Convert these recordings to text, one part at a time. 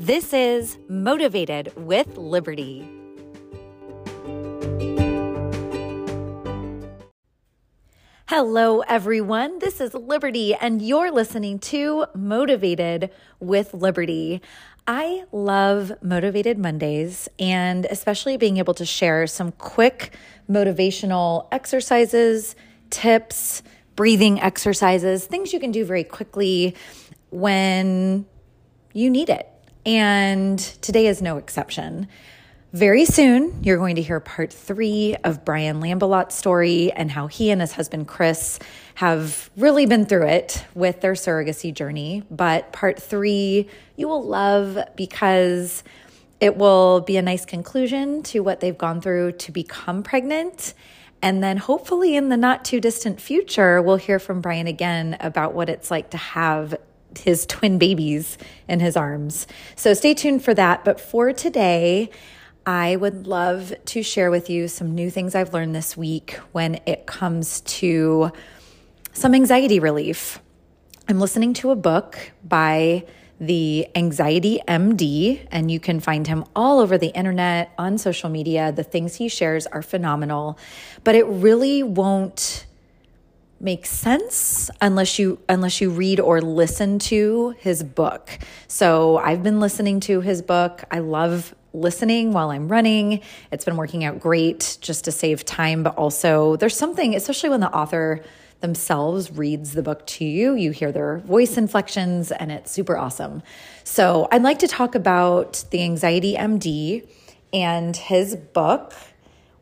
This is Motivated with Liberty. Hello, everyone. This is Liberty, and you're listening to Motivated with Liberty. I love Motivated Mondays and especially being able to share some quick motivational exercises, tips, breathing exercises, things you can do very quickly when you need it. And today is no exception. Very soon, you're going to hear part three of Brian Lambalot's story and how he and his husband Chris have really been through it with their surrogacy journey. But part three, you will love because it will be a nice conclusion to what they've gone through to become pregnant. And then hopefully in the not too distant future, we'll hear from Brian again about what it's like to have his twin babies in his arms. So stay tuned for that. But for today, I would love to share with you some new things I've learned this week when it comes to some anxiety relief. I'm listening to a book by the Anxiety MD, and you can find him all over the internet, on social media. The things he shares are phenomenal, but it really won't make sense unless you unless you read or listen to his book. So I've been listening to his book. I love listening while I'm running. It's been working out great just to save time, but also there's something, especially when the author themselves reads the book to you, you hear their voice inflections, and it's super awesome. So I'd like to talk about the Anxiety MD and his book,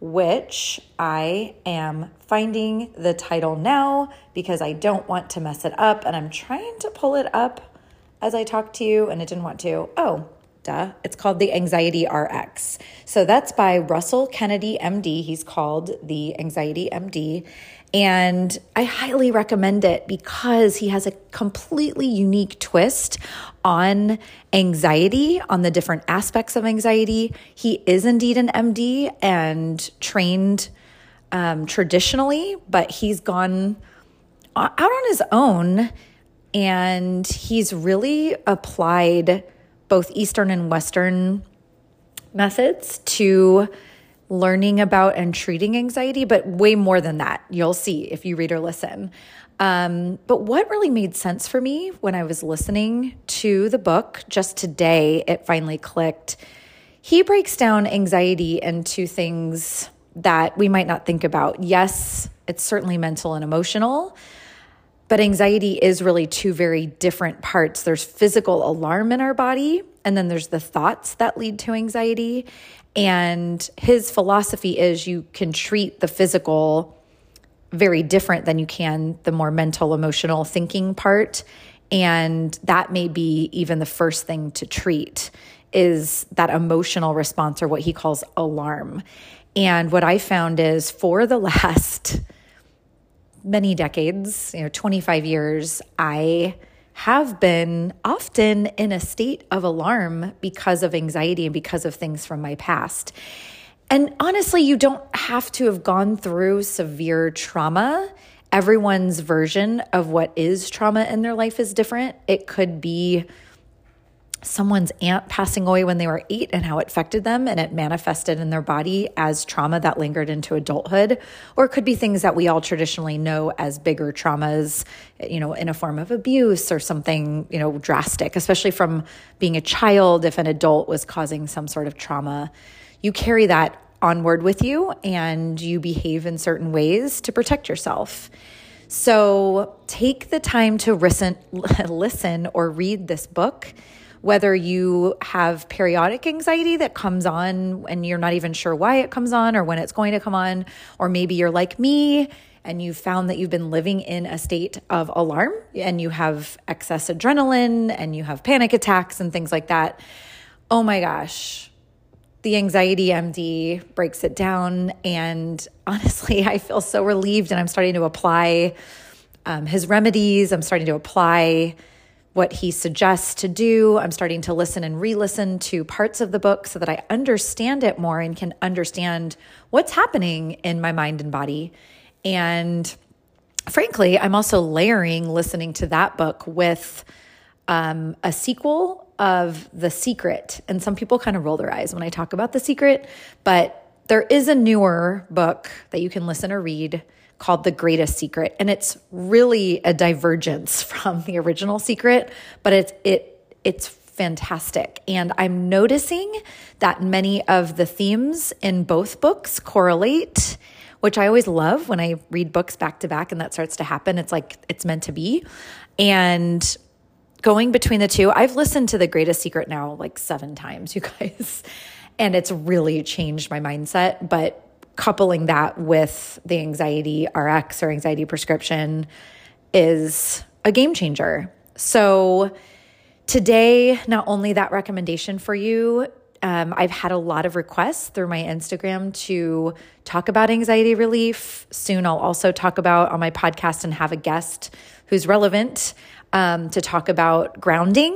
which I am finding the title now because I don't want to mess it up. And I'm trying to pull it up as I talk to you, and it didn't want to. Oh, Duh. It's called The Anxiety RX. So that's by Russell Kennedy, MD. He's called The Anxiety MD. And I highly recommend it because he has a completely unique twist on anxiety, on the different aspects of anxiety. He is indeed an MD and trained um, traditionally, but he's gone out on his own and he's really applied both Eastern and Western methods to learning about and treating anxiety, but way more than that. You'll see if you read or listen. Um, but what really made sense for me when I was listening to the book just today, it finally clicked. He breaks down anxiety into things that we might not think about. Yes, it's certainly mental and emotional, but anxiety is really two very different parts. There's physical alarm in our body, and then there's the thoughts that lead to anxiety. And his philosophy is you can treat the physical very different than you can the more mental, emotional thinking part. And that may be even the first thing to treat is that emotional response or what he calls alarm. And what I found is for the last many decades, you know, 25 years, I have been often in a state of alarm because of anxiety and because of things from my past. And honestly, you don't have to have gone through severe trauma. Everyone's version of what is trauma in their life is different. It could be someone's aunt passing away when they were eight and how it affected them and it manifested in their body as trauma that lingered into adulthood. Or it could be things that we all traditionally know as bigger traumas, you know, in a form of abuse or something, you know, drastic, especially from being a child. If an adult was causing some sort of trauma, you carry that onward with you and you behave in certain ways to protect yourself. So take the time to listen, listen or read this book whether you have periodic anxiety that comes on and you're not even sure why it comes on or when it's going to come on, or maybe you're like me and you've found that you've been living in a state of alarm and you have excess adrenaline and you have panic attacks and things like that. Oh my gosh. The anxiety MD breaks it down. And honestly, I feel so relieved and I'm starting to apply um, his remedies. I'm starting to apply what he suggests to do. I'm starting to listen and re listen to parts of the book so that I understand it more and can understand what's happening in my mind and body. And frankly, I'm also layering listening to that book with um, a sequel of The Secret. And some people kind of roll their eyes when I talk about The Secret, but there is a newer book that you can listen or read called The Greatest Secret. And it's really a divergence from the original Secret, but it's, it, it's fantastic. And I'm noticing that many of the themes in both books correlate, which I always love when I read books back to back and that starts to happen. It's like it's meant to be. And going between the two, I've listened to The Greatest Secret now like seven times, you guys, and it's really changed my mindset. But coupling that with the anxiety RX or anxiety prescription is a game changer. So, today, not only that recommendation for you, um, I've had a lot of requests through my Instagram to talk about anxiety relief. Soon, I'll also talk about on my podcast and have a guest who's relevant um, to talk about grounding,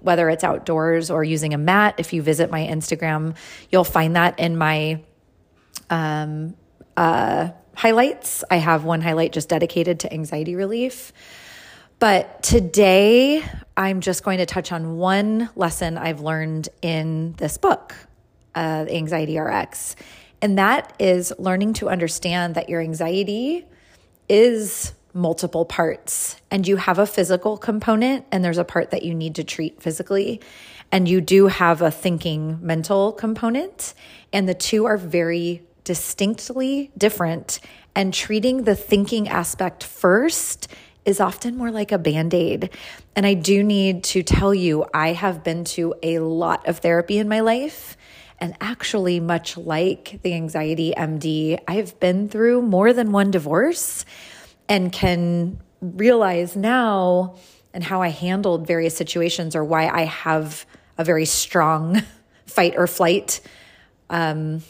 whether it's outdoors or using a mat. If you visit my Instagram, you'll find that in my um, uh, highlights. I have one highlight just dedicated to anxiety relief. But today, I'm just going to touch on one lesson I've learned in this book, uh, Anxiety RX. And that is learning to understand that your anxiety is multiple parts and you have a physical component and there's a part that you need to treat physically and you do have a thinking mental component and the two are very distinctly different and treating the thinking aspect first is often more like a band aid. And I do need to tell you, I have been to a lot of therapy in my life. And actually, much like the anxiety MD, I've been through more than one divorce and can realize now and how I handled various situations or why I have a very strong fight or flight, um,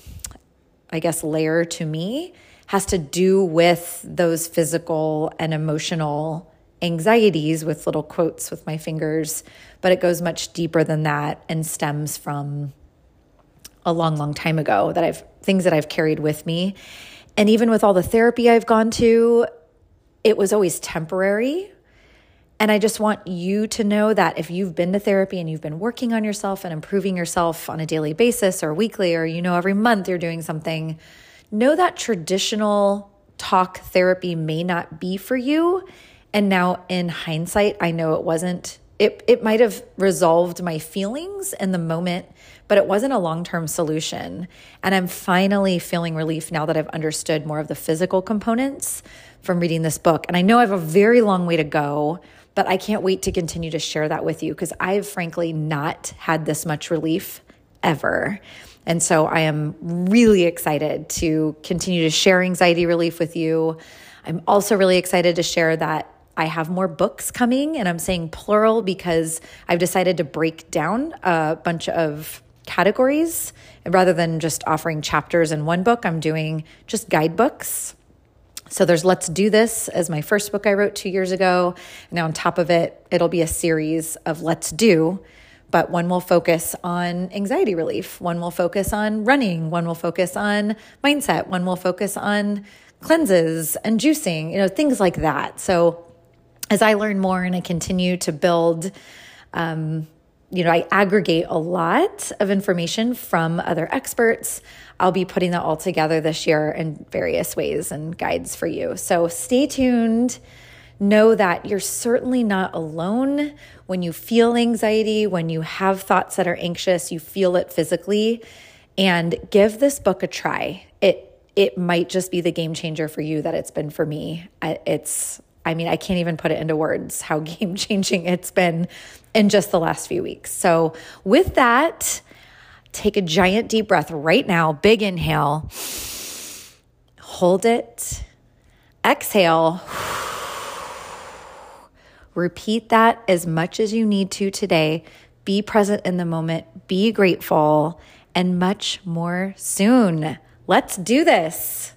I guess, layer to me has to do with those physical and emotional anxieties with little quotes with my fingers, but it goes much deeper than that and stems from a long, long time ago that I've things that I've carried with me. And even with all the therapy I've gone to, it was always temporary. And I just want you to know that if you've been to therapy and you've been working on yourself and improving yourself on a daily basis or weekly, or you know, every month you're doing something, know that traditional talk therapy may not be for you. And now in hindsight, I know it wasn't. It, it might have resolved my feelings in the moment, but it wasn't a long term solution. And I'm finally feeling relief now that I've understood more of the physical components from reading this book. And I know I have a very long way to go, but I can't wait to continue to share that with you because I've frankly not had this much relief ever. And so I am really excited to continue to share anxiety relief with you. I'm also really excited to share that I have more books coming, and I'm saying plural because I've decided to break down a bunch of categories. And rather than just offering chapters in one book, I'm doing just guidebooks. So there's Let's Do This as my first book I wrote two years ago. Now, on top of it, it'll be a series of Let's Do but one will focus on anxiety relief, one will focus on running, one will focus on mindset, one will focus on cleanses and juicing, you know, things like that. So as I learn more and I continue to build, um, you know, I aggregate a lot of information from other experts. I'll be putting that all together this year in various ways and guides for you. So stay tuned know that you're certainly not alone when you feel anxiety, when you have thoughts that are anxious, you feel it physically, and give this book a try. It it might just be the game changer for you that it's been for me. It's I mean, I can't even put it into words how game changing it's been in just the last few weeks. So, with that, take a giant deep breath right now, big inhale. Hold it. Exhale Repeat that as much as you need to today. Be present in the moment, be grateful, and much more soon. Let's do this.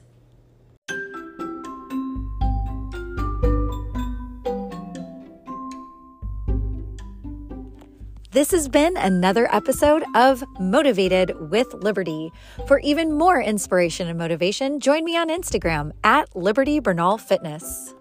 This has been another episode of Motivated with Liberty. For even more inspiration and motivation, join me on Instagram at Liberty Bernal Fitness.